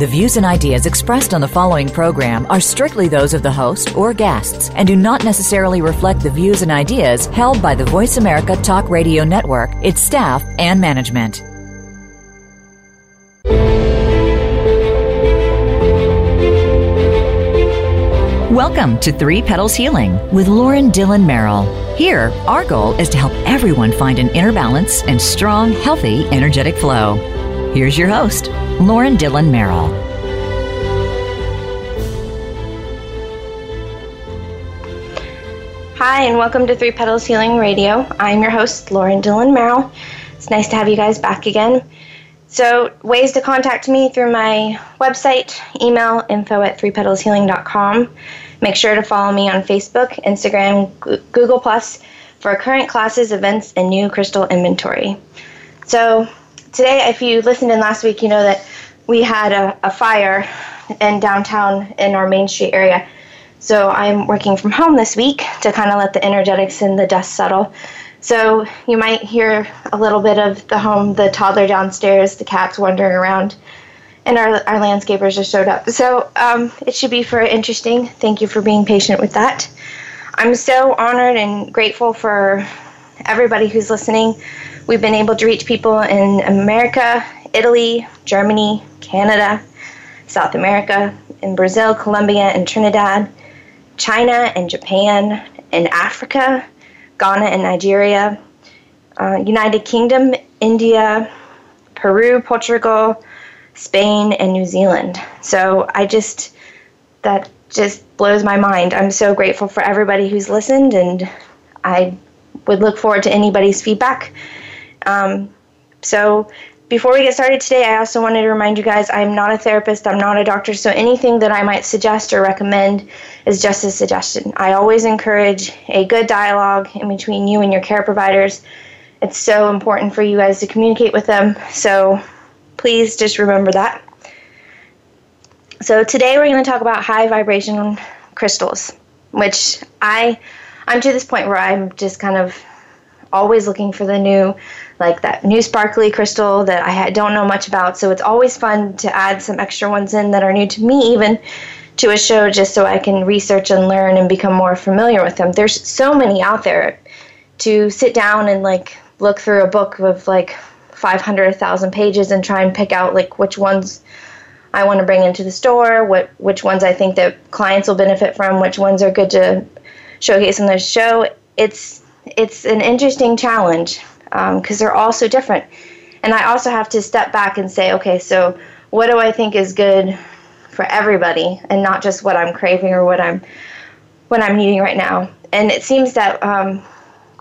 The views and ideas expressed on the following program are strictly those of the host or guests and do not necessarily reflect the views and ideas held by the Voice America Talk Radio Network, its staff, and management. Welcome to Three Petals Healing with Lauren Dillon Merrill. Here, our goal is to help everyone find an inner balance and strong, healthy, energetic flow. Here's your host, Lauren Dillon Merrill. Hi, and welcome to Three Petals Healing Radio. I'm your host, Lauren Dillon Merrill. It's nice to have you guys back again. So, ways to contact me through my website, email, info at threepetalshealing.com. Make sure to follow me on Facebook, Instagram, Google Plus for current classes, events, and new crystal inventory. So, today, if you listened in last week, you know that we had a, a fire in downtown in our Main Street area. So, I'm working from home this week to kind of let the energetics and the dust settle so you might hear a little bit of the home, the toddler downstairs, the cats wandering around, and our, our landscapers just showed up. So um, it should be for interesting. Thank you for being patient with that. I'm so honored and grateful for everybody who's listening. We've been able to reach people in America, Italy, Germany, Canada, South America, in Brazil, Colombia, and Trinidad, China, and Japan, in Africa Ghana and Nigeria, uh, United Kingdom, India, Peru, Portugal, Spain, and New Zealand. So I just, that just blows my mind. I'm so grateful for everybody who's listened, and I would look forward to anybody's feedback. Um, so before we get started today, I also wanted to remind you guys I'm not a therapist, I'm not a doctor, so anything that I might suggest or recommend is just a suggestion. I always encourage a good dialogue in between you and your care providers. It's so important for you guys to communicate with them, so please just remember that. So today we're going to talk about high vibration crystals, which I I'm to this point where I'm just kind of always looking for the new like that new sparkly crystal that I don't know much about. So it's always fun to add some extra ones in that are new to me, even to a show, just so I can research and learn and become more familiar with them. There's so many out there to sit down and like look through a book of like 500, 1,000 pages and try and pick out like which ones I want to bring into the store, what which ones I think that clients will benefit from, which ones are good to showcase on the show. It's it's an interesting challenge because um, they're all so different. And I also have to step back and say, okay, so what do I think is good for everybody, and not just what I'm craving or what I'm what I'm needing right now. And it seems that um,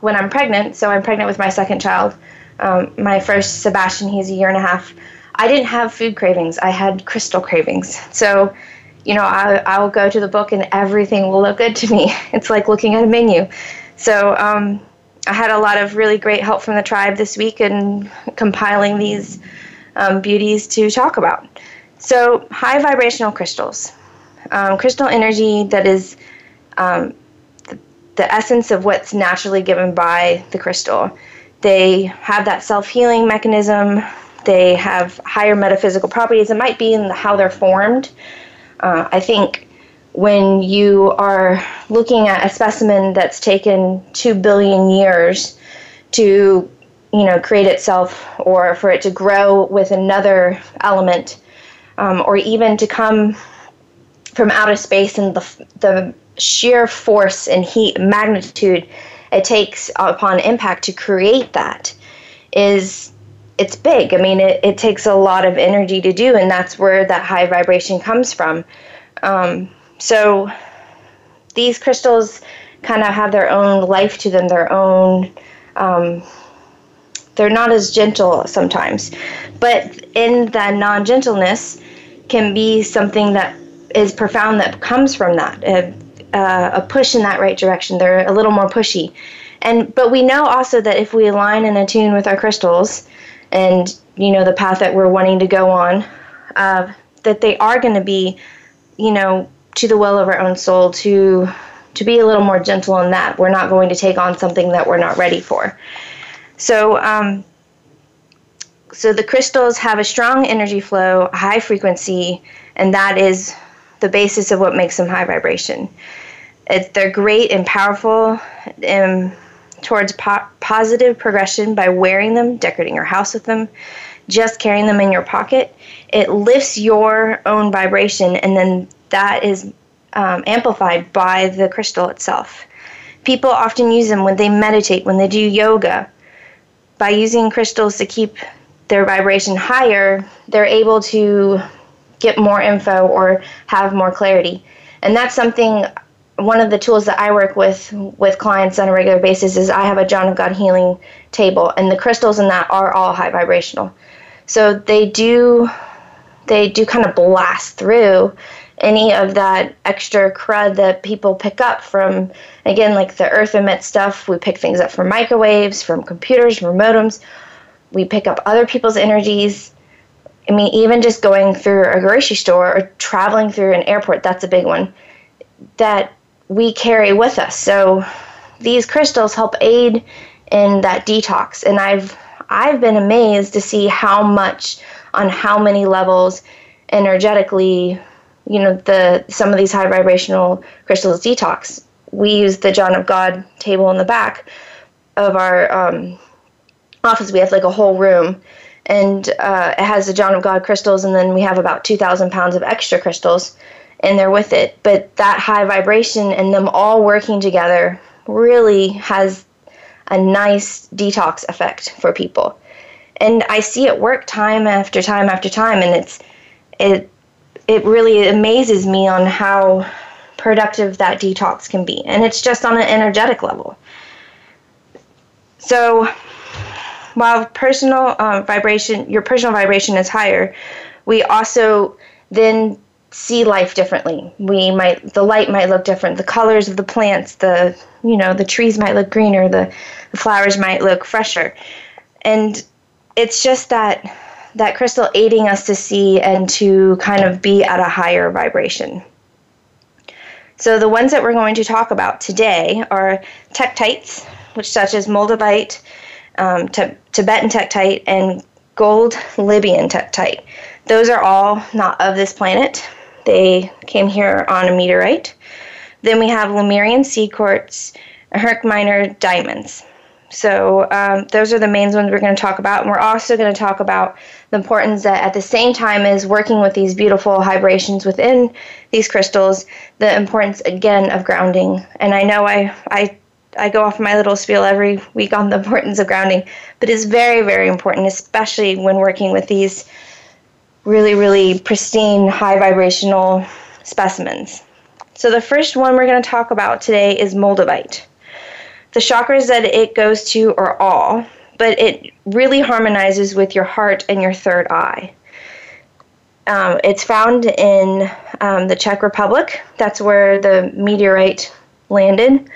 when I'm pregnant, so I'm pregnant with my second child, um, my first Sebastian, he's a year and a half. I didn't have food cravings. I had crystal cravings. So, you know, I, I will go to the book and everything will look good to me. It's like looking at a menu. So, um, I had a lot of really great help from the tribe this week in compiling these um, beauties to talk about. So, high vibrational crystals, um, crystal energy that is um, the, the essence of what's naturally given by the crystal. They have that self healing mechanism, they have higher metaphysical properties. It might be in the, how they're formed. Uh, I think when you are looking at a specimen that's taken 2 billion years to you know create itself or for it to grow with another element um, or even to come from outer space and the, the sheer force and heat magnitude it takes upon impact to create that is it's big. I mean it, it takes a lot of energy to do and that's where that high vibration comes from. Um, so these crystals kind of have their own life to them, their own. Um, they're not as gentle sometimes, but in that non gentleness can be something that is profound that comes from that a, a push in that right direction. They're a little more pushy, and but we know also that if we align and attune with our crystals, and you know the path that we're wanting to go on, uh, that they are going to be, you know, to the well of our own soul to to be a little more gentle on that. We're not going to take on something that we're not ready for. So, um, so the crystals have a strong energy flow, high frequency, and that is the basis of what makes them high vibration. It, they're great and powerful um, towards po- positive progression by wearing them, decorating your house with them, just carrying them in your pocket. It lifts your own vibration, and then that is um, amplified by the crystal itself. People often use them when they meditate, when they do yoga. By using crystals to keep their vibration higher, they're able to get more info or have more clarity. And that's something one of the tools that I work with with clients on a regular basis is I have a John of God healing table and the crystals in that are all high vibrational. So they do they do kind of blast through any of that extra crud that people pick up from again like the earth emits stuff. We pick things up from microwaves from computers from modems. We pick up other people's energies. I mean even just going through a grocery store or traveling through an airport that's a big one that we carry with us. So these crystals help aid in that detox. And i've i've been amazed to see how much on how many levels energetically you know the some of these high vibrational crystals detox. We use the John of God table in the back of our um, office. We have like a whole room, and uh, it has the John of God crystals, and then we have about two thousand pounds of extra crystals in there with it. But that high vibration and them all working together really has a nice detox effect for people. And I see it work time after time after time, and it's it it really amazes me on how productive that detox can be. And it's just on an energetic level. So while personal uh, vibration, your personal vibration is higher, we also then see life differently. We might the light might look different, the colors of the plants, the you know, the trees might look greener, the, the flowers might look fresher. And it's just that that crystal aiding us to see and to kind of be at a higher vibration. So the ones that we're going to talk about today are tektites, which such as moldavite, um, t- Tibetan tektite, and gold Libyan tektite. Those are all not of this planet. They came here on a meteorite. Then we have Lemurian sea quartz, Herkimer diamonds. So um, those are the main ones we're going to talk about. And we're also going to talk about the importance that at the same time as working with these beautiful vibrations within these crystals, the importance again of grounding. And I know I, I, I go off my little spiel every week on the importance of grounding, but it's very, very important, especially when working with these really, really pristine, high vibrational specimens. So the first one we're going to talk about today is moldavite. The chakras that it goes to are all, but it really harmonizes with your heart and your third eye. Um, it's found in um, the Czech Republic. That's where the meteorite landed.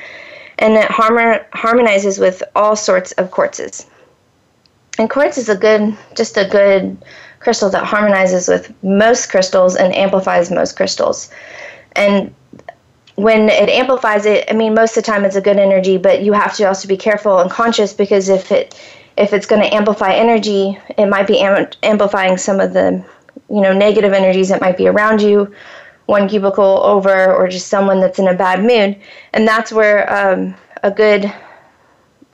And it harmonizes with all sorts of quartzes. And quartz is a good, just a good crystal that harmonizes with most crystals and amplifies most crystals. And when it amplifies it, I mean, most of the time it's a good energy, but you have to also be careful and conscious because if it if it's going to amplify energy, it might be am- amplifying some of the you know negative energies that might be around you, one cubicle over, or just someone that's in a bad mood, and that's where um, a good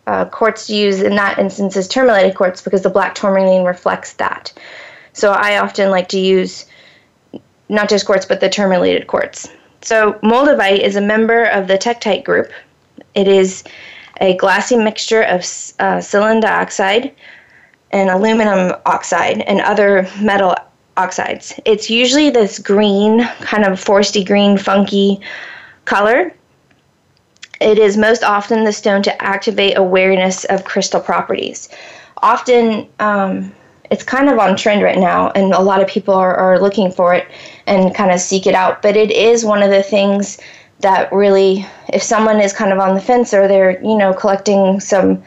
uh, quartz to use in that instance is tourmalated quartz because the black tourmaline reflects that. So I often like to use not just quartz but the tourmalated quartz. So, moldavite is a member of the tektite group. It is a glassy mixture of uh, dioxide and aluminum oxide and other metal oxides. It's usually this green, kind of foresty green, funky color. It is most often the stone to activate awareness of crystal properties. Often, um, it's kind of on trend right now, and a lot of people are, are looking for it and kind of seek it out. But it is one of the things that really, if someone is kind of on the fence or they're, you know, collecting some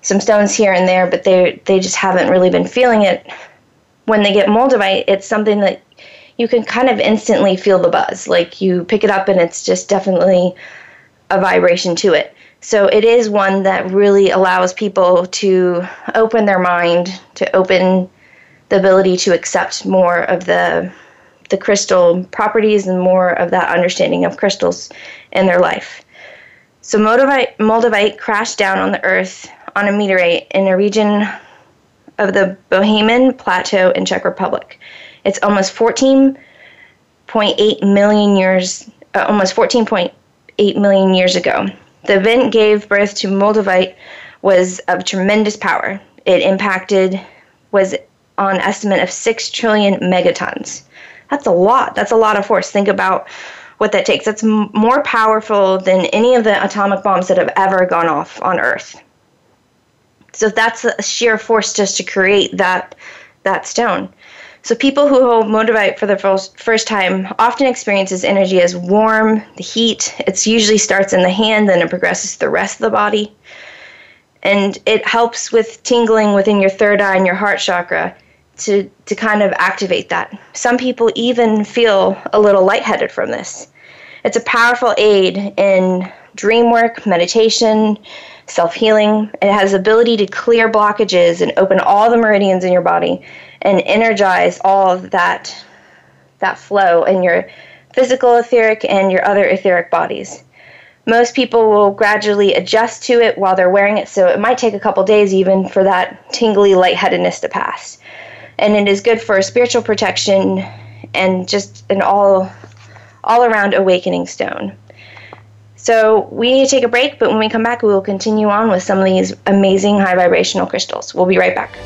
some stones here and there, but they they just haven't really been feeling it. When they get moldavite, it's something that you can kind of instantly feel the buzz. Like you pick it up and it's just definitely a vibration to it. So it is one that really allows people to open their mind, to open the ability to accept more of the the crystal properties and more of that understanding of crystals in their life. So Moldavite, Moldavite crashed down on the Earth on a meteorite in a region of the Bohemian Plateau in Czech Republic. It's almost 14.8 million years, uh, almost 14.8 million years ago. The event gave birth to Moldavite was of tremendous power. It impacted was on estimate of 6 trillion megatons. That's a lot. That's a lot of force. Think about what that takes. That's m- more powerful than any of the atomic bombs that have ever gone off on Earth. So that's a sheer force just to create that that stone. So people who hold moldavite for the first, first time often experiences energy as warm, the heat. It usually starts in the hand, then it progresses to the rest of the body. And it helps with tingling within your third eye and your heart chakra to, to kind of activate that. Some people even feel a little lightheaded from this. It's a powerful aid in dream work, meditation, self healing. It has ability to clear blockages and open all the meridians in your body and energize all of that that flow in your physical etheric and your other etheric bodies. Most people will gradually adjust to it while they're wearing it, so it might take a couple days even for that tingly lightheadedness to pass and it is good for spiritual protection and just an all all around awakening stone. So we need to take a break, but when we come back, we will continue on with some of these amazing high vibrational crystals. We'll be right back.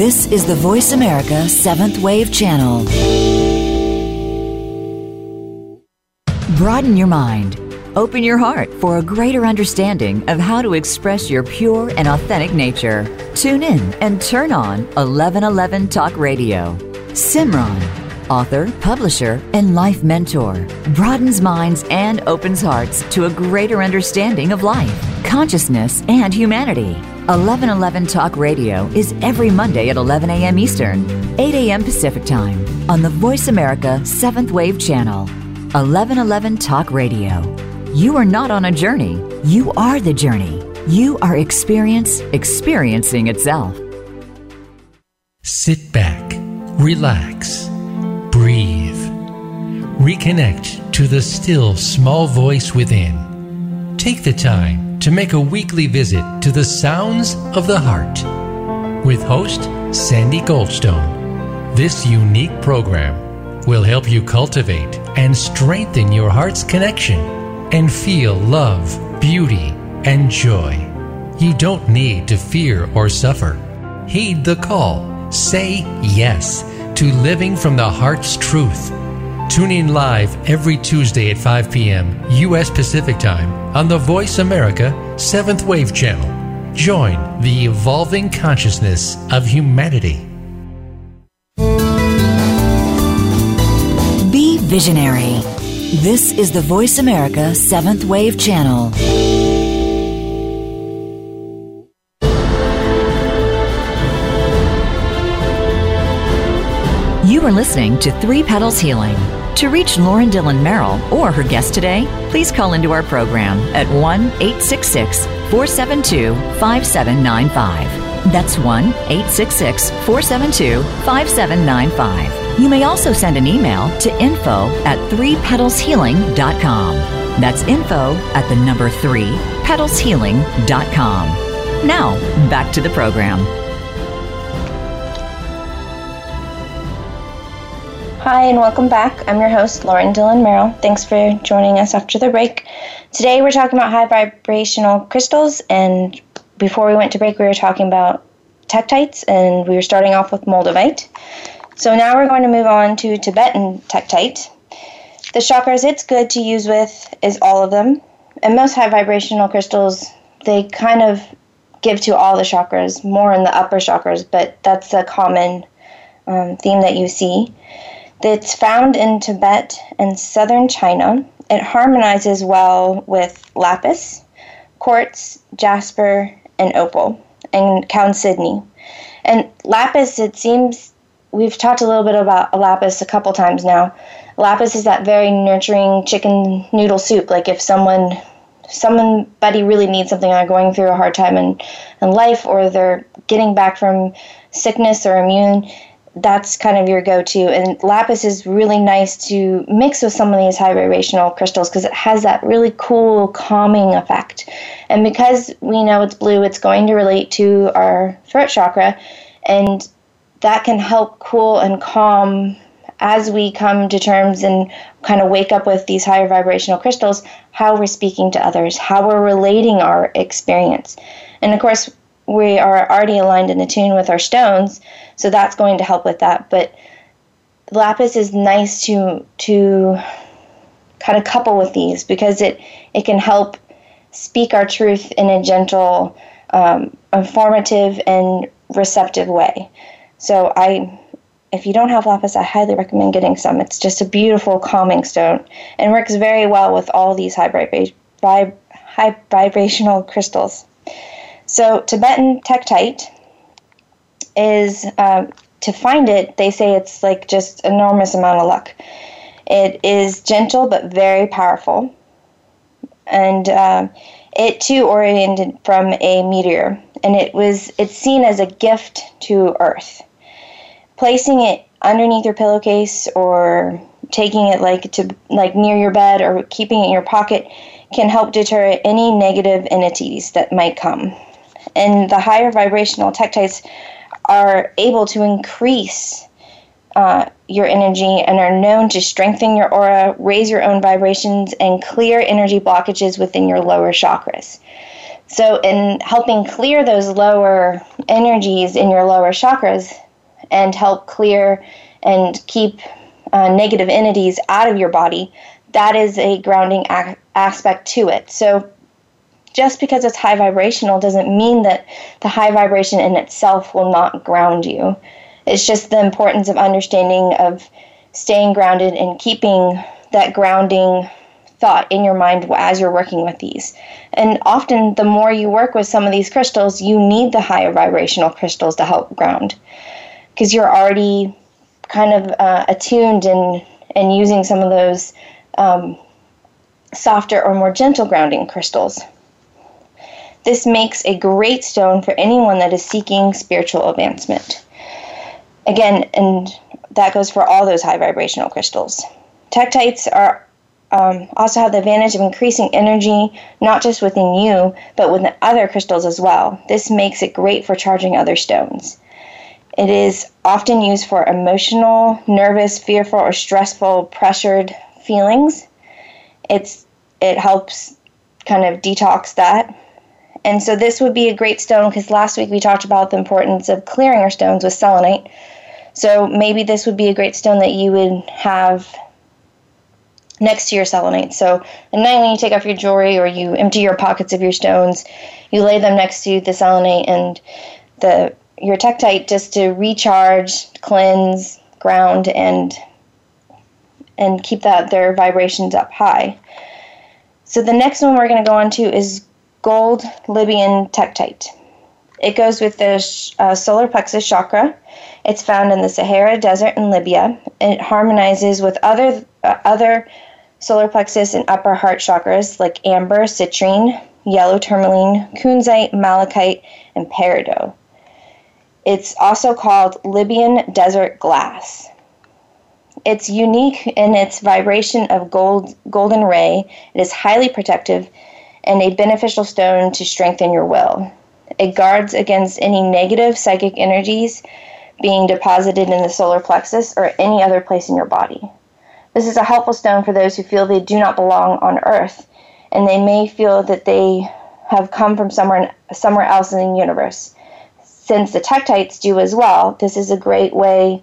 This is the Voice America Seventh Wave Channel. Broaden your mind. Open your heart for a greater understanding of how to express your pure and authentic nature. Tune in and turn on 1111 Talk Radio. Simran, author, publisher, and life mentor, broadens minds and opens hearts to a greater understanding of life, consciousness, and humanity. 1111 Talk Radio is every Monday at 11 a.m. Eastern, 8 a.m. Pacific Time on the Voice America 7th Wave Channel. 1111 Talk Radio. You are not on a journey, you are the journey. You are experience experiencing itself. Sit back, relax, breathe. Reconnect to the still small voice within. Take the time to make a weekly visit to the sounds of the heart with host Sandy Goldstone. This unique program will help you cultivate and strengthen your heart's connection and feel love, beauty, and joy. You don't need to fear or suffer. Heed the call. Say yes to living from the heart's truth. Tune in live every Tuesday at 5 p.m. U.S. Pacific Time on the Voice America 7th Wave Channel. Join the evolving consciousness of humanity. Be visionary. This is the Voice America 7th Wave Channel. You are listening to Three Petals Healing. To reach Lauren Dillon Merrill or her guest today, please call into our program at 1 866 472 5795. That's 1 866 472 5795 you may also send an email to info at 3petalshealing.com. That's info at the number 3 petalshealing.com. Now, back to the program. Hi, and welcome back. I'm your host, Lauren Dillon Merrill. Thanks for joining us after the break. Today, we're talking about high vibrational crystals, and before we went to break, we were talking about tektites, and we were starting off with moldavite. So now we're going to move on to Tibetan tektite. The chakras it's good to use with is all of them. And most high vibrational crystals, they kind of give to all the chakras, more in the upper chakras, but that's a common um, theme that you see. It's found in Tibet and southern China. It harmonizes well with lapis, quartz, jasper, and opal, and chalcedony. And lapis, it seems we've talked a little bit about lapis a couple times now. Lapis is that very nurturing chicken noodle soup. Like if someone somebody really needs something, they're going through a hard time in, in life, or they're getting back from sickness or immune, that's kind of your go to. And lapis is really nice to mix with some of these high vibrational crystals because it has that really cool calming effect. And because we know it's blue, it's going to relate to our throat chakra, and that can help cool and calm as we come to terms and kind of wake up with these higher vibrational crystals, how we're speaking to others, how we're relating our experience. And of course, we are already aligned and attuned with our stones, so that's going to help with that. But lapis is nice to to kind of couple with these because it it can help speak our truth in a gentle, um, informative, and receptive way. So I if you don't have lapis, I highly recommend getting some. It's just a beautiful calming stone and works very well with all these high, vibra- vib- high vibrational crystals. So, Tibetan Tektite is, uh, to find it, they say it's like just enormous amount of luck. It is gentle but very powerful. And uh, it too oriented from a meteor, and it was it's seen as a gift to Earth placing it underneath your pillowcase or taking it like to like near your bed or keeping it in your pocket can help deter any negative entities that might come. And the higher vibrational tektites are able to increase uh, your energy and are known to strengthen your aura, raise your own vibrations, and clear energy blockages within your lower chakras. So, in helping clear those lower energies in your lower chakras, and help clear and keep uh, negative entities out of your body, that is a grounding a- aspect to it. So, just because it's high vibrational doesn't mean that the high vibration in itself will not ground you. It's just the importance of understanding of staying grounded and keeping that grounding thought in your mind as you're working with these. And often, the more you work with some of these crystals, you need the higher vibrational crystals to help ground because you're already kind of uh, attuned and and using some of those um, softer or more gentle grounding crystals. This makes a great stone for anyone that is seeking spiritual advancement. Again, and that goes for all those high vibrational crystals. Tektites are um, also have the advantage of increasing energy not just within you, but with other crystals as well. This makes it great for charging other stones. It is often used for emotional, nervous, fearful, or stressful, pressured feelings. It's it helps kind of detox that. And so this would be a great stone because last week we talked about the importance of clearing our stones with selenite. So maybe this would be a great stone that you would have next to your selenite. So at night when you take off your jewelry or you empty your pockets of your stones, you lay them next to the selenite and the your tektite just to recharge, cleanse, ground, and and keep that their vibrations up high. So the next one we're going to go on to is gold Libyan tektite. It goes with the uh, solar plexus chakra. It's found in the Sahara Desert in Libya. It harmonizes with other uh, other solar plexus and upper heart chakras like amber, citrine, yellow tourmaline, kunzite, malachite, and peridot. It's also called Libyan desert glass. It's unique in its vibration of gold, golden ray. It is highly protective and a beneficial stone to strengthen your will. It guards against any negative psychic energies being deposited in the solar plexus or any other place in your body. This is a helpful stone for those who feel they do not belong on earth and they may feel that they have come from somewhere somewhere else in the universe since the tektites do as well, this is a great way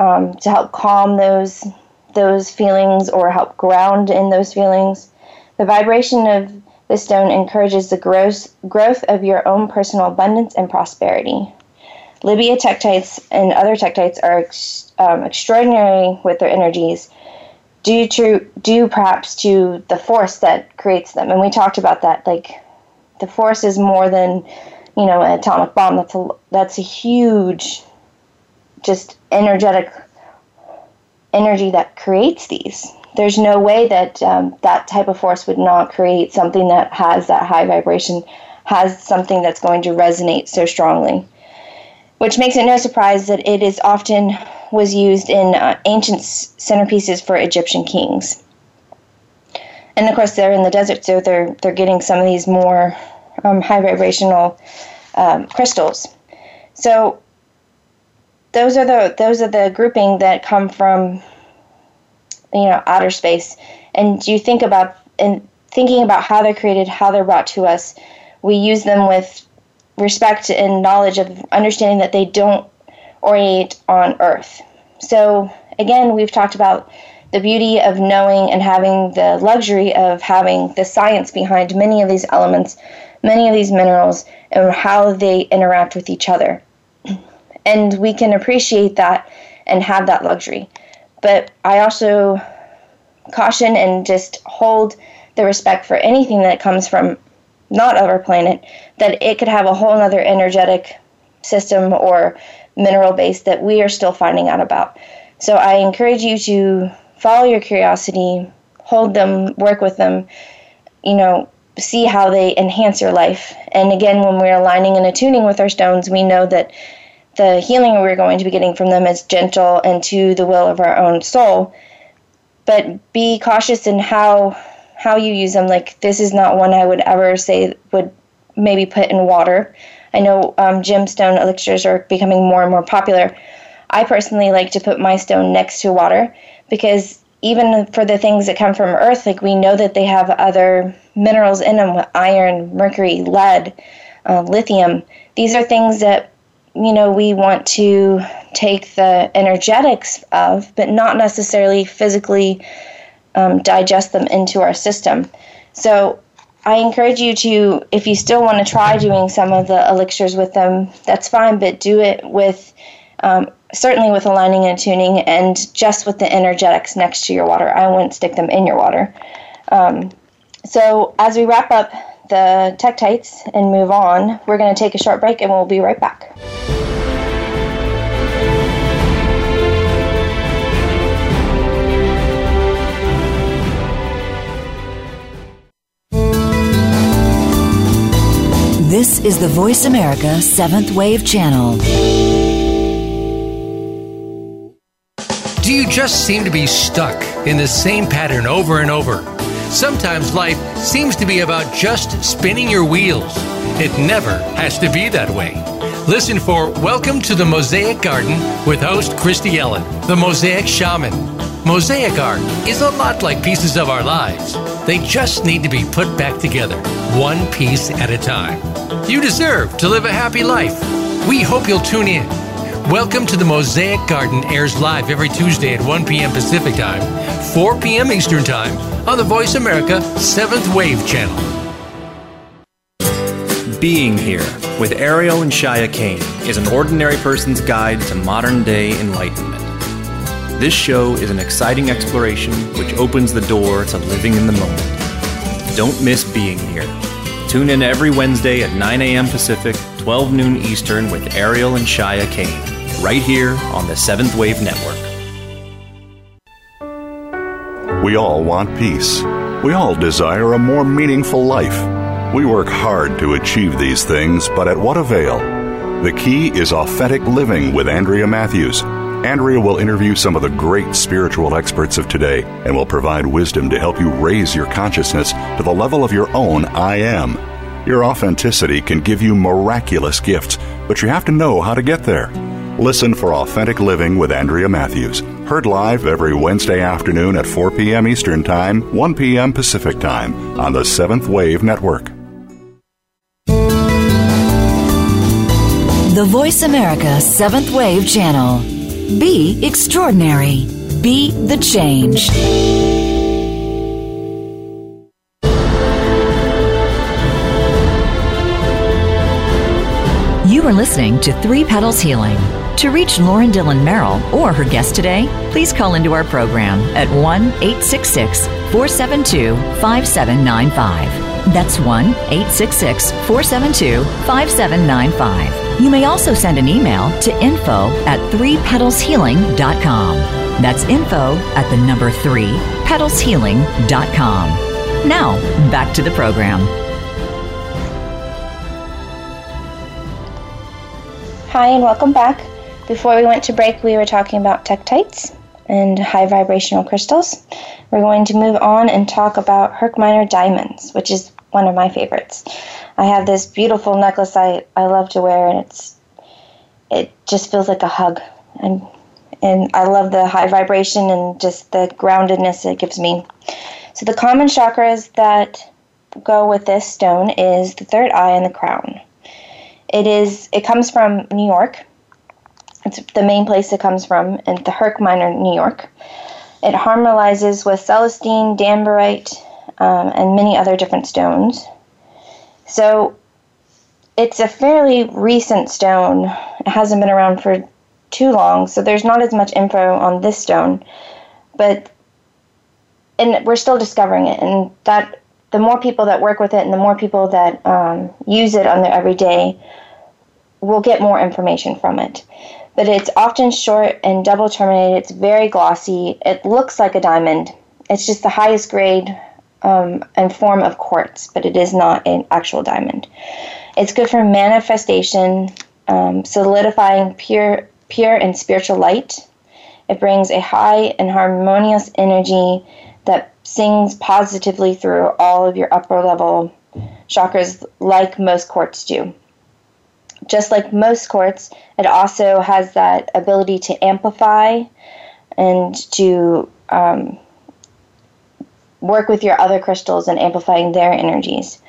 um, to help calm those those feelings or help ground in those feelings. The vibration of the stone encourages the growth growth of your own personal abundance and prosperity. Libya tektites and other tektites are ex- um, extraordinary with their energies due to due perhaps to the force that creates them. And we talked about that. Like the force is more than you know an atomic bomb. That's a that's a huge, just energetic energy that creates these. There's no way that um, that type of force would not create something that has that high vibration, has something that's going to resonate so strongly. Which makes it no surprise that it is often was used in uh, ancient centerpieces for Egyptian kings. And of course, they're in the desert, so they're they're getting some of these more um, high vibrational um, crystals. So those are the those are the grouping that come from you know outer space. And you think about and thinking about how they're created, how they're brought to us, we use them with respect and knowledge of understanding that they don't orient on Earth. So, again, we've talked about the beauty of knowing and having the luxury of having the science behind many of these elements, many of these minerals, and how they interact with each other. And we can appreciate that and have that luxury. But I also caution and just hold the respect for anything that comes from not our planet, that it could have a whole other energetic system or mineral base that we are still finding out about. So I encourage you to follow your curiosity, hold them, work with them, you know, see how they enhance your life. And again, when we're aligning and attuning with our stones, we know that the healing we're going to be getting from them is gentle and to the will of our own soul. But be cautious in how how you use them. Like this is not one I would ever say would maybe put in water. I know um, gemstone elixirs are becoming more and more popular. I personally like to put my stone next to water because even for the things that come from Earth, like we know that they have other minerals in them, iron, mercury, lead, uh, lithium. These are things that you know we want to take the energetics of, but not necessarily physically um, digest them into our system. So I encourage you to, if you still want to try doing some of the elixirs with them, that's fine, but do it with um, certainly with aligning and tuning and just with the energetics next to your water. I wouldn't stick them in your water. Um, so as we wrap up the tektites and move on, we're going to take a short break and we'll be right back. This is the Voice America Seventh Wave Channel. Do you just seem to be stuck in the same pattern over and over? Sometimes life seems to be about just spinning your wheels. It never has to be that way. Listen for Welcome to the Mosaic Garden with host Christy Ellen, the Mosaic Shaman. Mosaic art is a lot like pieces of our lives. They just need to be put back together, one piece at a time. You deserve to live a happy life. We hope you'll tune in. Welcome to the Mosaic Garden airs live every Tuesday at 1 p.m. Pacific Time, 4 p.m. Eastern Time on the Voice America 7th Wave Channel. Being Here with Ariel and Shya Kane is an ordinary person's guide to modern day enlightenment. This show is an exciting exploration which opens the door to living in the moment. Don't miss Being Here. Tune in every Wednesday at 9 a.m. Pacific, 12 noon Eastern with Ariel and Shya Kane, right here on the Seventh Wave Network. We all want peace. We all desire a more meaningful life. We work hard to achieve these things, but at what avail? The key is authentic living with Andrea Matthews. Andrea will interview some of the great spiritual experts of today and will provide wisdom to help you raise your consciousness to the level of your own I am. Your authenticity can give you miraculous gifts, but you have to know how to get there. Listen for Authentic Living with Andrea Matthews. Heard live every Wednesday afternoon at 4 p.m. Eastern Time, 1 p.m. Pacific Time on the Seventh Wave Network. The Voice America Seventh Wave Channel. Be extraordinary. Be the change. Are listening to Three Petals Healing. To reach Lauren Dillon Merrill or her guest today, please call into our program at 1 866 472 5795. That's 1 866 472 5795. You may also send an email to info at 3petalshealing.com. That's info at the number 3 petalshealing.com. Now, back to the program. Hi, and welcome back. Before we went to break, we were talking about tektites and high vibrational crystals. We're going to move on and talk about Herkimer diamonds, which is one of my favorites. I have this beautiful necklace I, I love to wear, and it's it just feels like a hug. And and I love the high vibration and just the groundedness it gives me. So the common chakras that go with this stone is the third eye and the crown. It is it comes from New York. It's the main place it comes from in the Herkimer, New York. It harmonizes with celestine, danburite, um, and many other different stones. So it's a fairly recent stone. It hasn't been around for too long, so there's not as much info on this stone. But and we're still discovering it, and that the more people that work with it, and the more people that um, use it on their everyday, will get more information from it. But it's often short and double terminated. It's very glossy. It looks like a diamond. It's just the highest grade um, and form of quartz, but it is not an actual diamond. It's good for manifestation, um, solidifying pure, pure and spiritual light. It brings a high and harmonious energy sings positively through all of your upper level chakras, like most quartz do. Just like most quartz, it also has that ability to amplify and to um, work with your other crystals and amplifying their energies.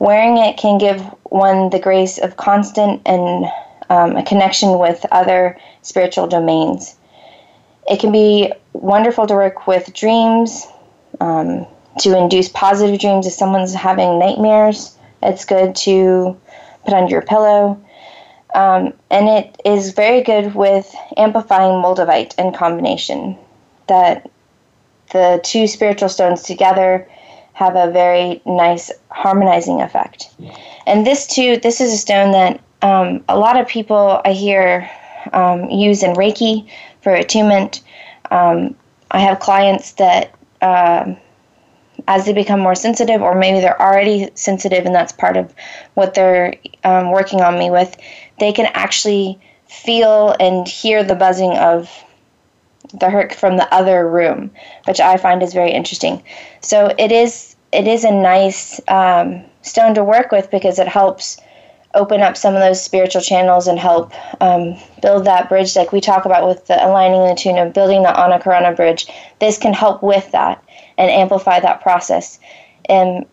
Wearing it can give one the grace of constant and um, a connection with other spiritual domains. It can be wonderful to work with dreams, um, to induce positive dreams if someone's having nightmares. It's good to put under your pillow. Um, and it is very good with amplifying moldavite in combination. That the two spiritual stones together have a very nice harmonizing effect. And this too, this is a stone that um, a lot of people I hear um, use in Reiki for attunement. Um, I have clients that, uh, as they become more sensitive, or maybe they're already sensitive, and that's part of what they're um, working on me with, they can actually feel and hear the buzzing of the herc from the other room, which I find is very interesting. So it is it is a nice um, stone to work with because it helps open up some of those spiritual channels and help um, build that bridge like we talk about with the aligning the tune of building the Antahkarana bridge. This can help with that and amplify that process. And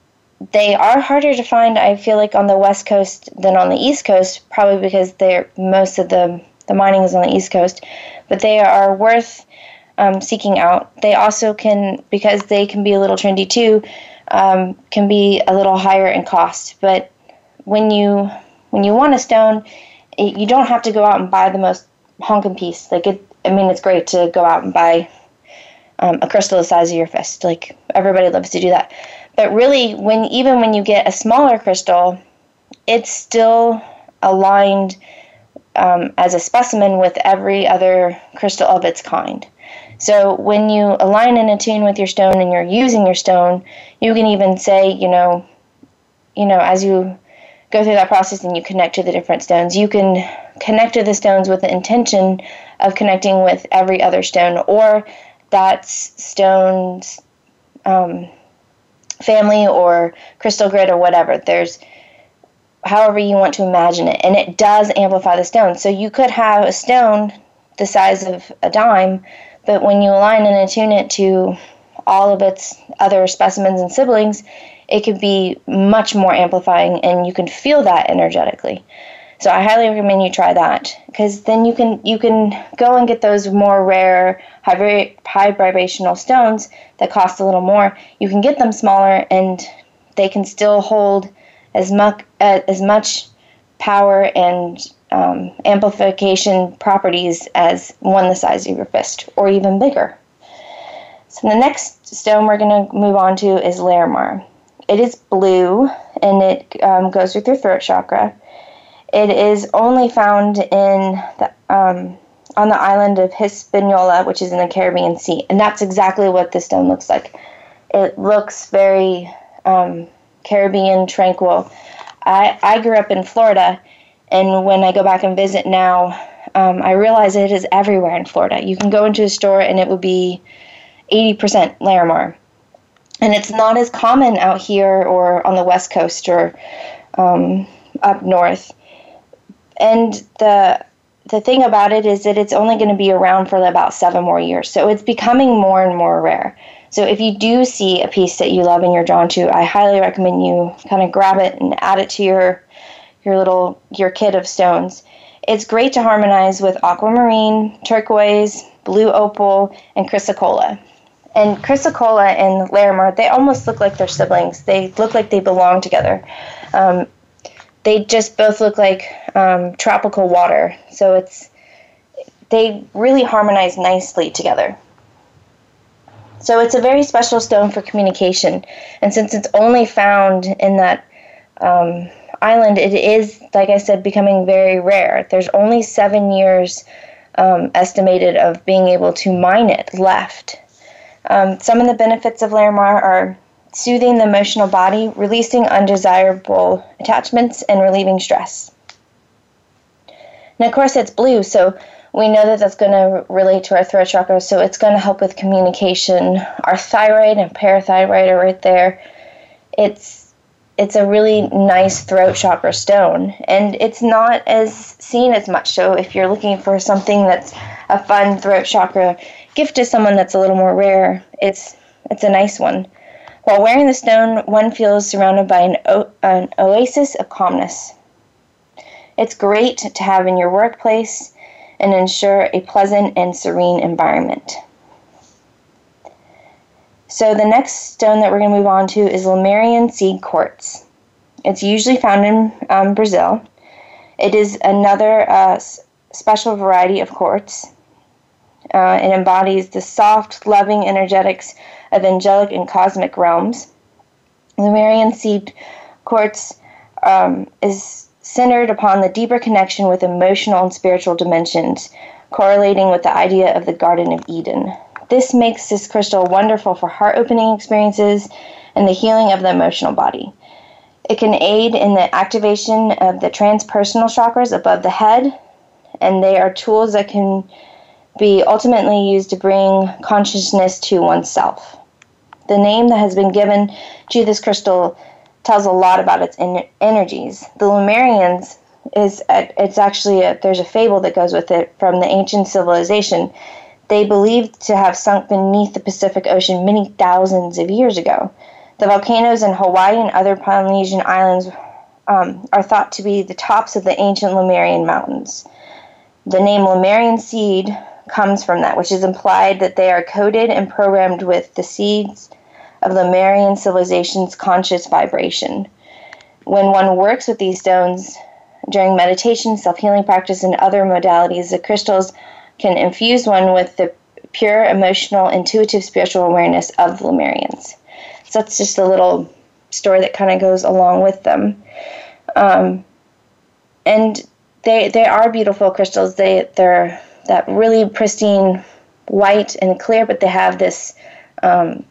they are harder to find, I feel like, on the west coast than on the east coast, probably because they're most of the the mining is on the east coast, but they are worth um, seeking out. They also can, because they can be a little trendy too, um, can be a little higher in cost. But when you when you want a stone, it, you don't have to go out and buy the most honking piece. Like it, I mean, it's great to go out and buy um, a crystal the size of your fist. Like everybody loves to do that. But really, when even when you get a smaller crystal, it's still aligned um, as a specimen with every other crystal of its kind. So when you align and attune with your stone and you're using your stone, you can even say, you know, you know, as you go through that process and you connect to the different stones, you can connect to the stones with the intention of connecting with every other stone or that stone's um, family or crystal grid or whatever. There's however you want to imagine it, and it does amplify the stone. So you could have a stone the size of a dime, but when you align and attune it to all of its other specimens and siblings, it could be much more amplifying, and you can feel that energetically. So I highly recommend you try that because then you can you can go and get those more rare high high vibrational stones that cost a little more. You can get them smaller and they can still hold as much uh, as much power and um, amplification properties as one the size of your fist or even bigger. So the next stone we're going to move on to is Larimar. It is blue and it um, goes with your throat chakra. It is only found in the, um, on the island of Hispaniola, which is in the Caribbean Sea, and that's exactly what this stone looks like. It looks very um, Caribbean tranquil. I, I grew up in Florida, and when I go back and visit now, um, I realize it is everywhere in Florida. You can go into a store and it would be 80% Larimar. And it's not as common out here or on the West Coast or um, up north. And the the thing about it is that it's only going to be around for about seven more years. So it's becoming more and more rare. So if you do see a piece that you love and you're drawn to, I highly recommend you kind of grab it and add it to your your little your kit of stones. It's great to harmonize with aquamarine, turquoise, blue opal, and chrysocolla. And chrysocolla and larimar, they almost look like they're siblings. They look like they belong together. Um, they just both look like um, tropical water. So it's they really harmonize nicely together. So it's a very special stone for communication. And since it's only found in that um, island, it is, like I said, becoming very rare. There's only seven years um, estimated of being able to mine it left. Um, some of the benefits of Larimar are soothing the emotional body, releasing undesirable attachments, and relieving stress. And of course, it's blue, so we know that that's going to relate to our throat chakra, so it's going to help with communication. Our thyroid and parathyroid are right there. It's it's a really nice throat chakra stone, and it's not as seen as much. So if you're looking for something that's a fun throat chakra gift to someone that's a little more rare, it's it's a nice one. While wearing the stone, one feels surrounded by an, o- an oasis of calmness. It's great to have in your workplace and ensure a pleasant and serene environment. So the next stone that we're going to move on to is Lemurian seed quartz. It's usually found in um, Brazil. It is another uh, special variety of quartz. Uh, it embodies the soft, loving energetics of angelic and cosmic realms. Lemurian seed quartz um, is centered upon the deeper connection with emotional and spiritual dimensions, correlating with the idea of the Garden of Eden. This makes this crystal wonderful for heart opening experiences and the healing of the emotional body. It can aid in the activation of the transpersonal chakras above the head, and they are tools that can be ultimately used to bring consciousness to oneself. The name that has been given to this crystal tells a lot about its energies. The Lemurians is it's actually a, there's a fable that goes with it from the ancient civilization they believed to have sunk beneath the Pacific Ocean many thousands of years ago. The volcanoes in Hawaii and other Polynesian islands um, are thought to be the tops of the ancient Lemurian mountains. The name Lemurian seed comes from that, which is implied that they are coded and programmed with the seeds of Lemurian civilization's conscious vibration. When one works with these stones during meditation, self healing practice, and other modalities, the crystals can infuse one with the pure emotional, intuitive spiritual awareness of the Lemurians. So that's just a little story that kind of goes along with them. Um, and they they are beautiful crystals. They they're that really pristine white and clear, but they have this. Um,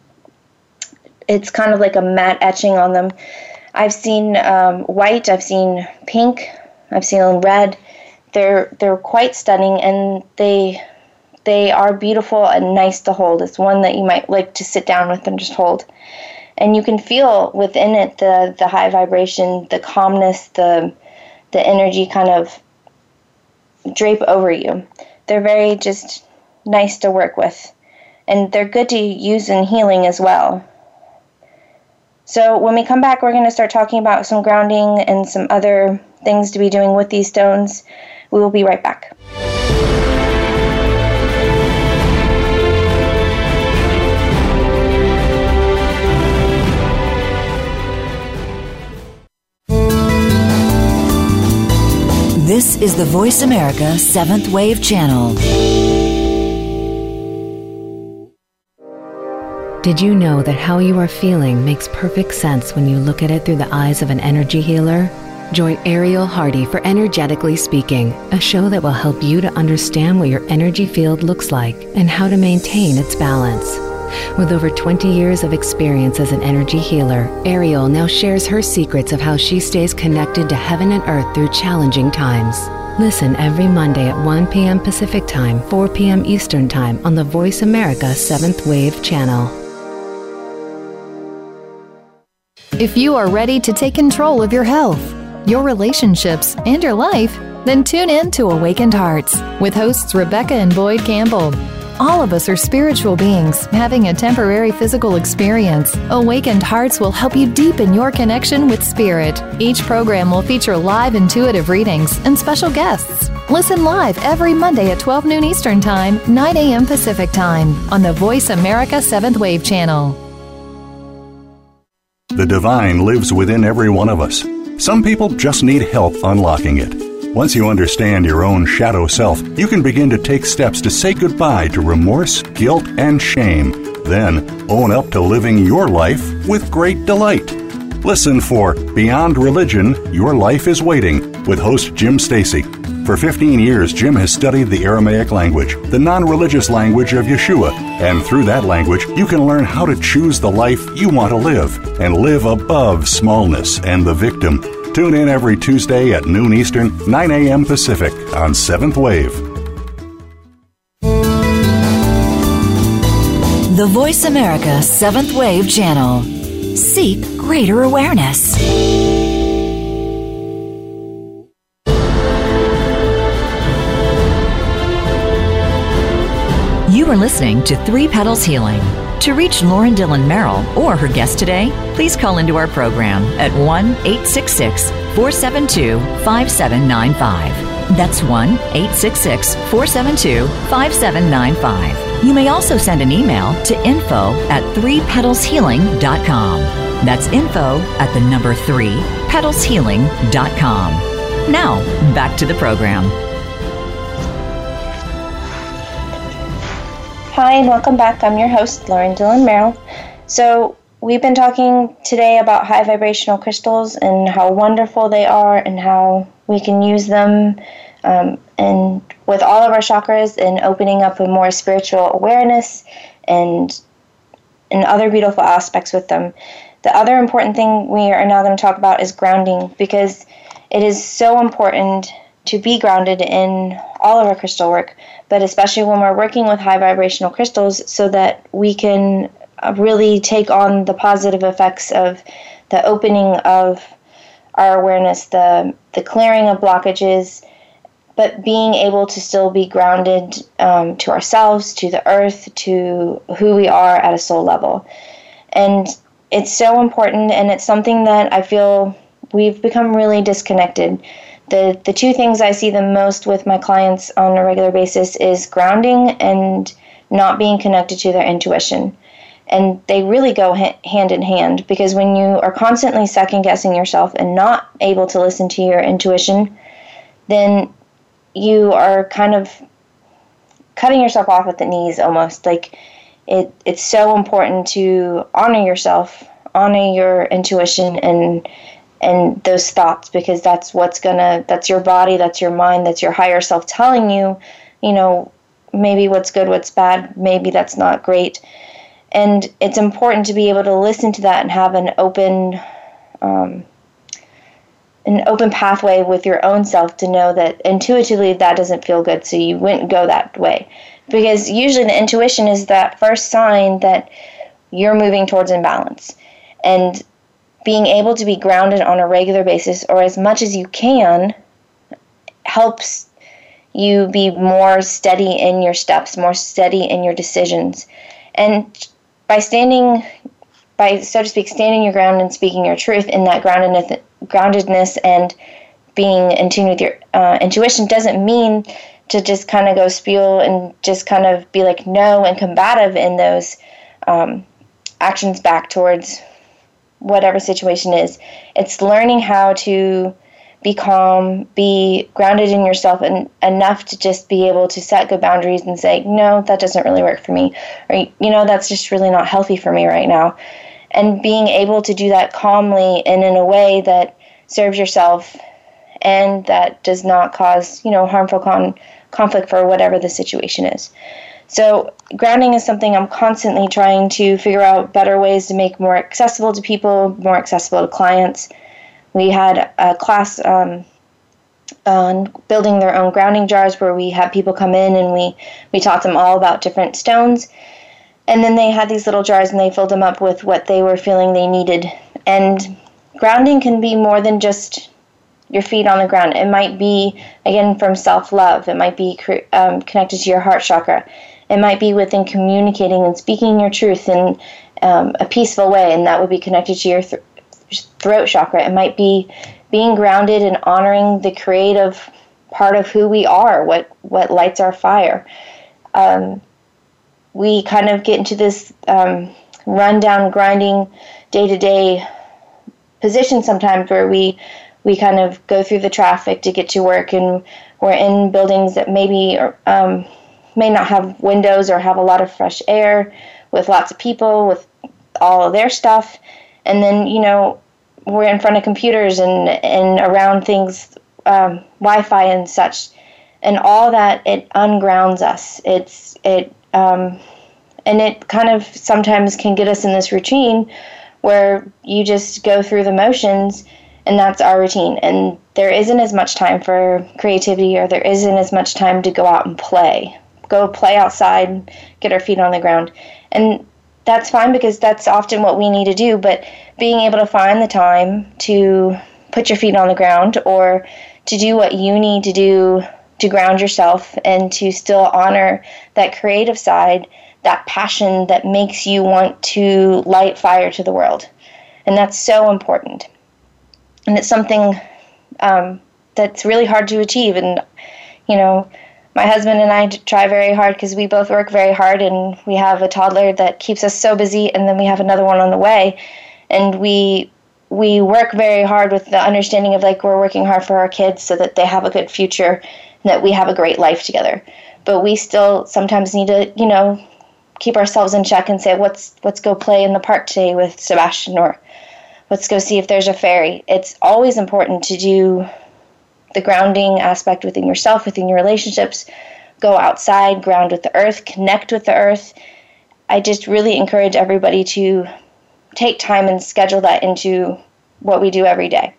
it's kind of like a matte etching on them. I've seen um, white. I've seen pink. I've seen red. They're they're quite stunning, and they they are beautiful and nice to hold. It's one that you might like to sit down with and just hold. And you can feel within it the the high vibration, the calmness, the the energy kind of drape over you. They're very just nice to work with. And they're good to use in healing as well. So when we come back, we're going to start talking about some grounding and some other things to be doing with these stones. We will be right back. This is the Voice America Seventh Wave Channel. Did you know that how you are feeling makes perfect sense when you look at it through the eyes of an energy healer? Join Ariel Hardy for Energetically Speaking, a show that will help you to understand what your energy field looks like and how to maintain its balance. With over 20 years of experience as an energy healer, Ariel now shares her secrets of how she stays connected to heaven and earth through challenging times. Listen every Monday at 1 p.m. Pacific Time, 4 p.m. Eastern Time on the Voice America 7th Wave channel. If you are ready to take control of your health, your relationships, and your life, then tune in to Awakened Hearts with hosts Rebecca and Boyd Campbell. All of us are spiritual beings having a temporary physical experience. Awakened Hearts will help you deepen your connection with spirit. Each program will feature live intuitive readings and special guests. Listen live every Monday at 12 noon Eastern Time, 9 a.m. Pacific Time on the Voice America 7th Wave channel. The divine lives within every one of us. Some people just need help unlocking it. Once you understand your own shadow self, you can begin to take steps to say goodbye to remorse, guilt, and shame. Then own up to living your life with great delight. Listen for Beyond Religion Your Life is Waiting with host Jim Stacy. For 15 years, Jim has studied the Aramaic language, the non religious language of Yeshua, and through that language, you can learn how to choose the life you want to live and live above smallness and the victim. Tune in every Tuesday at noon Eastern, 9 a.m. Pacific on 7th Wave. The Voice America Seventh Wave Channel. Seek greater awareness. You are listening to Three Petals Healing. To reach Lauren Dillon Merrill or her guest today, please call into our program at 1 866 472 5795. That's 1 866 472 5795. You may also send an email to info at 3petalshealing.com. That's info at the number 3 petalshealing.com. Now, back to the program. Hi, and welcome back. I'm your host, Lauren Dillon Merrill. So, we've been talking today about high vibrational crystals and how wonderful they are and how we can use them um, and with all of our chakras and opening up a more spiritual awareness and and other beautiful aspects with them. The other important thing we are now going to talk about is grounding because it is so important to be grounded in all of our crystal work, but especially when we're working with high vibrational crystals so that we can uh, really take on the positive effects of the opening of our awareness, the the clearing of blockages, but being able to still be grounded um, to ourselves, to the earth, to who we are at a soul level. And it's so important, and it's something that I feel we've become really disconnected. The, the two things I see the most with my clients on a regular basis is grounding and not being connected to their intuition. And they really go ha- hand in hand because when you are constantly second guessing yourself and not able to listen to your intuition, then you are kind of cutting yourself off at the knees almost. Like it, it's so important to honor yourself, honor your intuition, and and those thoughts because that's what's gonna that's your body that's your mind that's your higher self telling you you know maybe what's good what's bad maybe that's not great. And it's important to be able to listen to that and have an open um, an open pathway with your own self to know that intuitively that doesn't feel good so you wouldn't go that way. Because usually the intuition is that first sign that you're moving towards imbalance. And being able to be grounded on a regular basis or as much as you can helps you be more steady in your steps, more steady in your decisions. And by standing, by so to speak, standing your ground and speaking your truth in that groundedness, groundedness and being in tune with your uh, intuition doesn't mean to just kind of go spew and just kind of be like no and combative in those um, actions back towards whatever situation is. It's learning how to be calm, be grounded in yourself, and enough to just be able to set good boundaries and say, no, that doesn't really work for me, or you know, that's just really not healthy for me right now. And being able to do that calmly and in a way that serves yourself and that does not cause, you know, harmful con- conflict for whatever the situation is. So, grounding is something I'm constantly trying to figure out better ways to make more accessible to people, more accessible to clients. We had a class um, on building their own grounding jars where we had people come in and we, we taught them all about different stones. And then they had these little jars and they filled them up with what they were feeling they needed. And grounding can be more than just your feet on the ground. It might be, again, from self love. It might be um, connected to your heart chakra. It might be within communicating and speaking your truth in um, a peaceful way, and that would be connected to your th- throat chakra. It might be being grounded and honoring the creative part of who we are, what what lights our fire. Um, we kind of get into this um, rundown, grinding, day to day position sometimes where we we kind of go through the traffic to get to work, and we're in buildings that maybe um, may not have windows or have a lot of fresh air with lots of people with all of their stuff. And then you know we're in front of computers and and around things um, wi-fi and such. And all that it ungrounds us. It's it um, and it kind of sometimes can get us in this routine where you just go through the motions and that's our routine. And there isn't as much time for creativity or there isn't as much time to go out and play go play outside, get our feet on the ground. And that's fine because that's often what we need to do. But being able to find the time to put your feet on the ground or to do what you need to do to ground yourself and to still honor that creative side, that passion that makes you want to light fire to the world. And that's so important. And it's something um, that's really hard to achieve. And, you know, my husband and I try very hard because we both work very hard and we have a toddler that keeps us so busy and then we have another one on the way. And we we work very hard with the understanding of like we're working hard for our kids so that they have a good future and that we have a great life together. But we still sometimes need to you know keep ourselves in check and say let's let's go play in the park today with Sebastian or let's go see if there's a fairy? It's always important to do the grounding aspect within yourself, within your relationships. Go outside, ground with the earth, connect with the earth. I just really encourage everybody to take time and schedule that into what we do every day.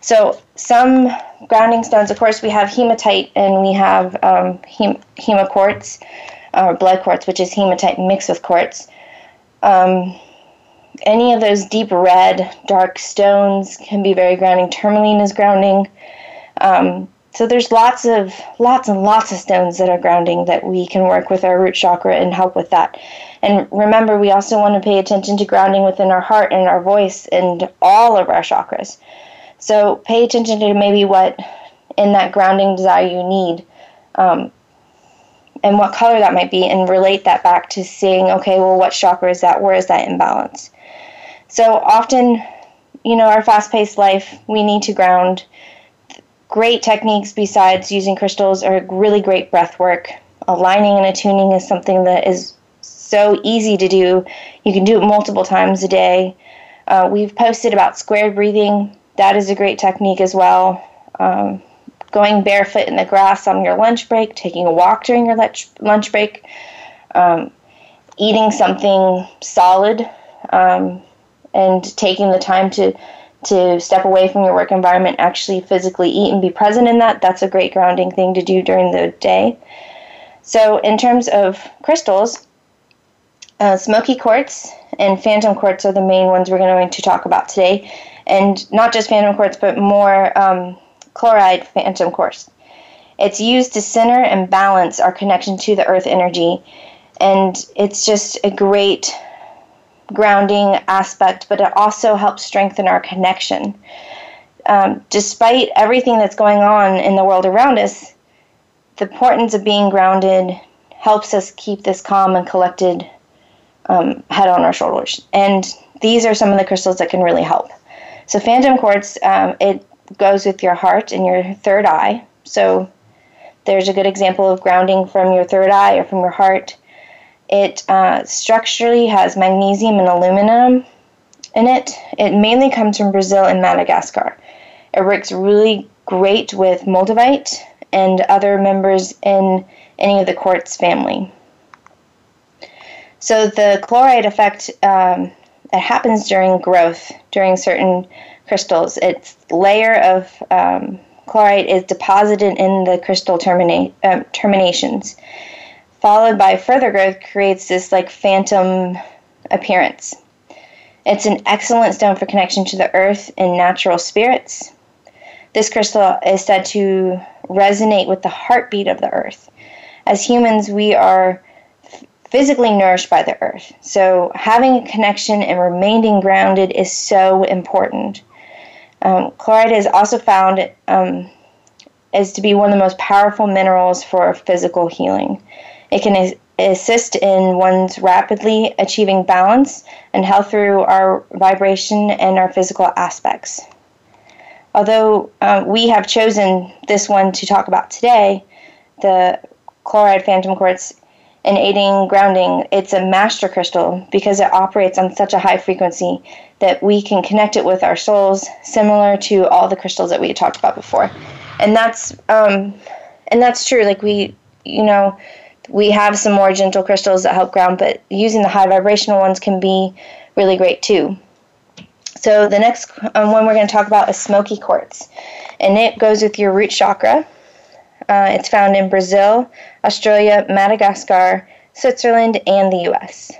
So, some grounding stones, of course, we have hematite and we have um, hem- hemoquartz, or blood quartz, which is hematite mixed with quartz. Um, any of those deep red, dark stones can be very grounding. Tourmaline is grounding. Um, so there's lots of lots and lots of stones that are grounding that we can work with our root chakra and help with that. And remember, we also want to pay attention to grounding within our heart and our voice and all of our chakras. So pay attention to maybe what in that grounding desire you need. Um, and what color that might be, and relate that back to seeing, okay, well, what chakra is that? Where is that imbalance? So often, you know, our fast paced life, we need to ground great techniques besides using crystals are really great breath work. Aligning and attuning is something that is so easy to do. You can do it multiple times a day. Uh, we've posted about square breathing. That is a great technique as well. Um, going barefoot in the grass on your lunch break, taking a walk during your lunch, lunch break, um, eating something solid, um, and taking the time to to step away from your work environment, actually physically eat and be present in that, that's a great grounding thing to do during the day. So, in terms of crystals, uh, smoky quartz and phantom quartz are the main ones we're going to talk about today. And not just phantom quartz, but more um, chlorite phantom quartz. It's used to center and balance our connection to the earth energy. And it's just a great grounding aspect, but it also helps strengthen our connection. Um, despite everything that's going on in the world around us, the importance of being grounded helps us keep this calm and collected um, head on our shoulders. And these are some of the crystals that can really help. So, phantom quartz, um, it goes with your heart and your third eye. So there's a good example of grounding from your third eye or from your heart. It uh, structurally has magnesium and aluminum in it. It mainly comes from Brazil and Madagascar. It works really great with moldavite and other members in any of the quartz family. So the chlorite effect um, it happens during growth during certain crystals. Its layer of um, chlorite is deposited in the crystal termina- uh, terminations, followed by further growth creates this like phantom appearance. It's an excellent stone for connection to the earth and natural spirits. This crystal is said to resonate with the heartbeat of the earth. As humans, we are physically nourished by the earth. So, having a connection and remaining grounded is so important. Um, chlorite is also found um, as to be one of the most powerful minerals for physical healing. It can assist in one's rapidly achieving balance and health through our vibration and our physical aspects. Although uh, we have chosen this one to talk about today, the chlorite phantom quartz in aiding grounding, it's a master crystal because it operates on such a high frequency that we can connect it with our souls, similar to all the crystals that we talked about before. And that's um, and that's true. Like we, you know, we have some more gentle crystals that help ground, but using the high vibrational ones can be really great too. So the next um, one we're going to talk about is smoky quartz, and it goes with your root chakra. Uh, it's found in Brazil, Australia, Madagascar, Switzerland, and the U.S.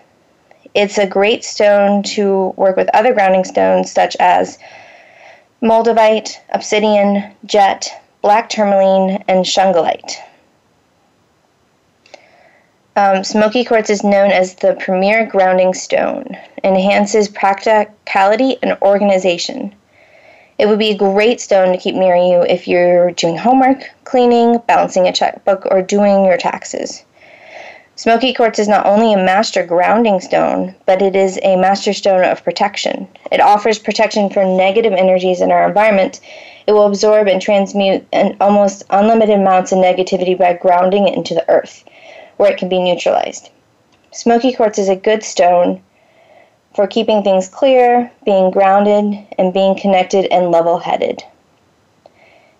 It's a great stone to work with other grounding stones such as moldavite, obsidian, jet, black tourmaline, and shungite. Um, smoky quartz is known as the premier grounding stone, enhances practicality and organization. It would be a great stone to keep near you if you're doing homework, cleaning, balancing a checkbook, or doing your taxes. Smoky quartz is not only a master grounding stone, but it is a master stone of protection. It offers protection for negative energies in our environment. It will absorb and transmute an almost unlimited amounts of negativity by grounding it into the earth, where it can be neutralized. Smoky quartz is a good stone for keeping things clear, being grounded, and being connected and level headed.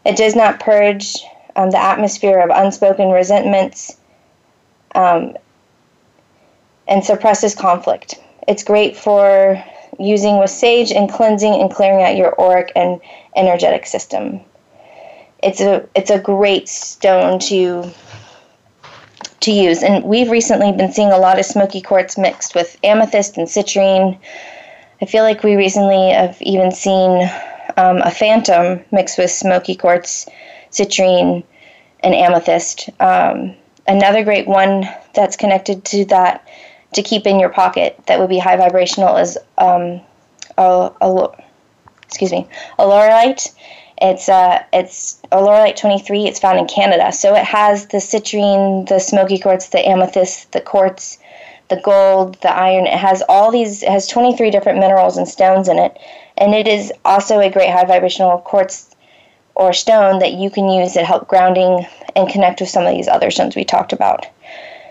It does not purge um, the atmosphere of unspoken resentments um, and suppresses conflict. It's great for using with sage and cleansing and clearing out your auric and energetic system. It's a it's a great stone to to use. And we've recently been seeing a lot of smoky quartz mixed with amethyst and citrine. I feel like we recently have even seen um, a phantom mixed with smoky quartz, citrine, and amethyst. Um, another great one that's connected to that to keep in your pocket that would be high vibrational is um, a, a, excuse me, a alaurilite it's uh, it's Auralite 23. It's found in Canada, so it has the citrine, the smoky quartz, the amethyst, the quartz, the gold, the iron. It has all these. It has 23 different minerals and stones in it, and it is also a great high vibrational quartz or stone that you can use that help grounding and connect with some of these other stones we talked about.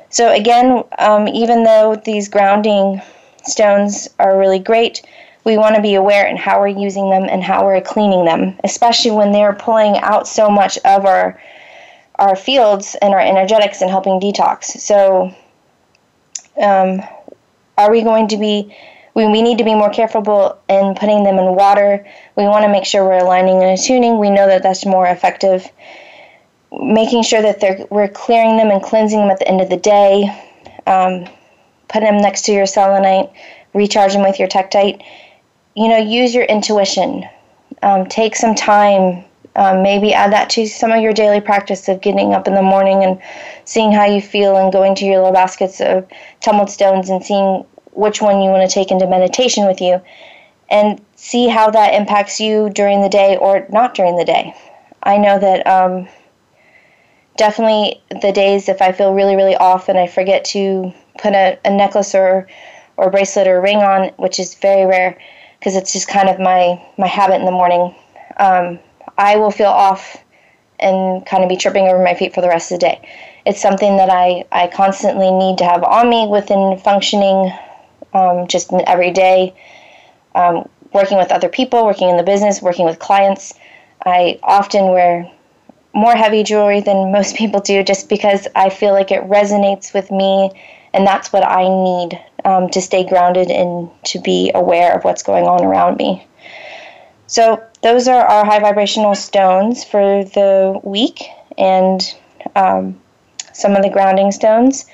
So again, um, even though these grounding stones are really great, we want to be aware in how we're using them and how we're cleaning them, especially when they're pulling out so much of our our fields and our energetics and helping detox. So, um, are we going to be? We, we need to be more careful in putting them in water. We want to make sure we're aligning and attuning. We know that that's more effective. Making sure that they're, we're clearing them and cleansing them at the end of the day. Um, put them next to your selenite. Recharge them with your tektite you know, use your intuition. Um, take some time. Um, maybe add that to some of your daily practice of getting up in the morning and seeing how you feel and going to your little baskets of tumbled stones and seeing which one you want to take into meditation with you and see how that impacts you during the day or not during the day. I know that um, definitely the days if I feel really, really off and I forget to put a, a necklace or, or bracelet or ring on, which is very rare because it's just kind of my my habit in the morning. Um, I will feel off and kind of be tripping over my feet for the rest of the day. It's something that I, I constantly need to have on me within functioning um, just every day, um, working with other people, working in the business, working with clients. I often wear more heavy jewelry than most people do just because I feel like it resonates with me and that's what I need um, to stay grounded and to be aware of what's going on around me. So, those are our high vibrational stones for the week and um, some of the grounding stones.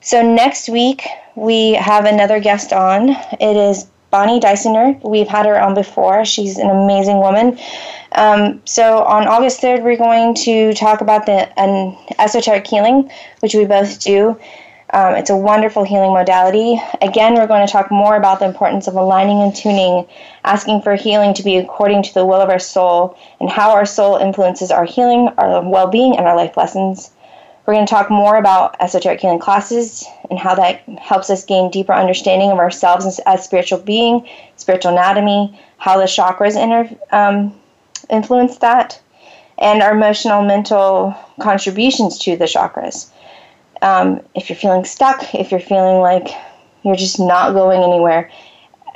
So, next week we have another guest on. It is Bonnie Dysoner. We've had her on before. She's an amazing woman. Um, so on August 3rd, we're going to talk about the an esoteric healing, which we both do. Um, it's a wonderful healing modality. Again, we're going to talk more about the importance of aligning and tuning, asking for healing to be according to the will of our soul, and how our soul influences our healing, our well being, and our life lessons. We're going to talk more about esoteric healing classes and how that helps us gain deeper understanding of ourselves as, as spiritual being, spiritual anatomy, how the chakras inter, um, influence that, and our emotional, mental contributions to the chakras. Um, if you're feeling stuck, if you're feeling like you're just not going anywhere,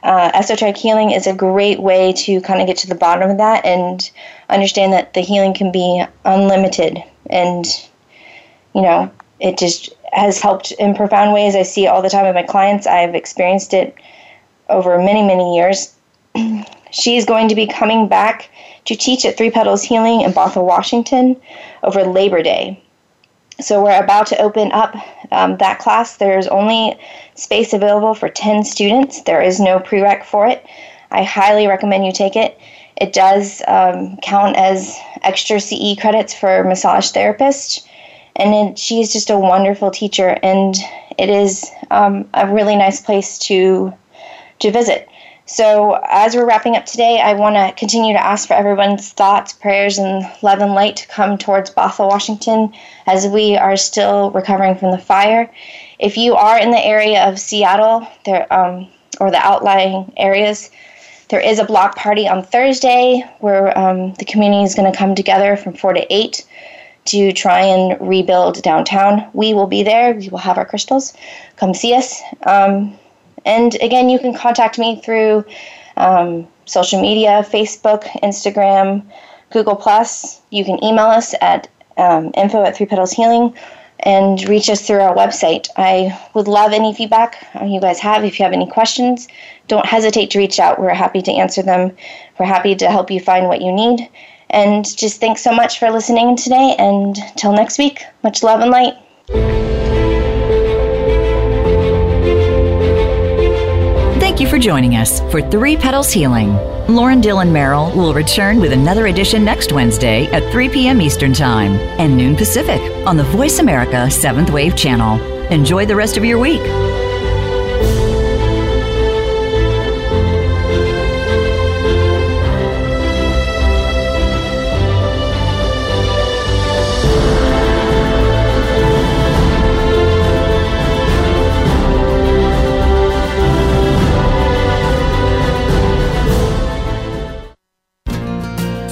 uh, esoteric healing is a great way to kind of get to the bottom of that and understand that the healing can be unlimited. And you know it just has helped in profound ways. I see all the time with my clients. I've experienced it over many many years. She's going to be coming back to teach at three petals healing in bothell washington over labor day so we're about to open up um, that class. There's only space available for 10 students. There is no prereq for it. I highly recommend you take it. It does um, count as extra CE credits for massage therapist, and it, she's just a wonderful teacher, and it is um, a really nice place to to visit. So, as we're wrapping up today, I want to continue to ask for everyone's thoughts, prayers, and love and light to come towards Bothell, Washington, as we are still recovering from the fire. If you are in the area of Seattle, there um, or the outlying areas, there is a block party on Thursday where um, the community is going to come together from four to eight to try and rebuild downtown. We will be there. We will have our crystals. Come see us. Um, and again, you can contact me through um, social media Facebook, Instagram, Google. Plus. You can email us at um, info at Three Petals Healing and reach us through our website. I would love any feedback you guys have. If you have any questions, don't hesitate to reach out. We're happy to answer them. We're happy to help you find what you need. And just thanks so much for listening today. And till next week, much love and light. Thank you for joining us for Three Petals Healing. Lauren Dillon Merrill will return with another edition next Wednesday at 3 p.m. Eastern Time and noon Pacific on the Voice America 7th Wave channel. Enjoy the rest of your week.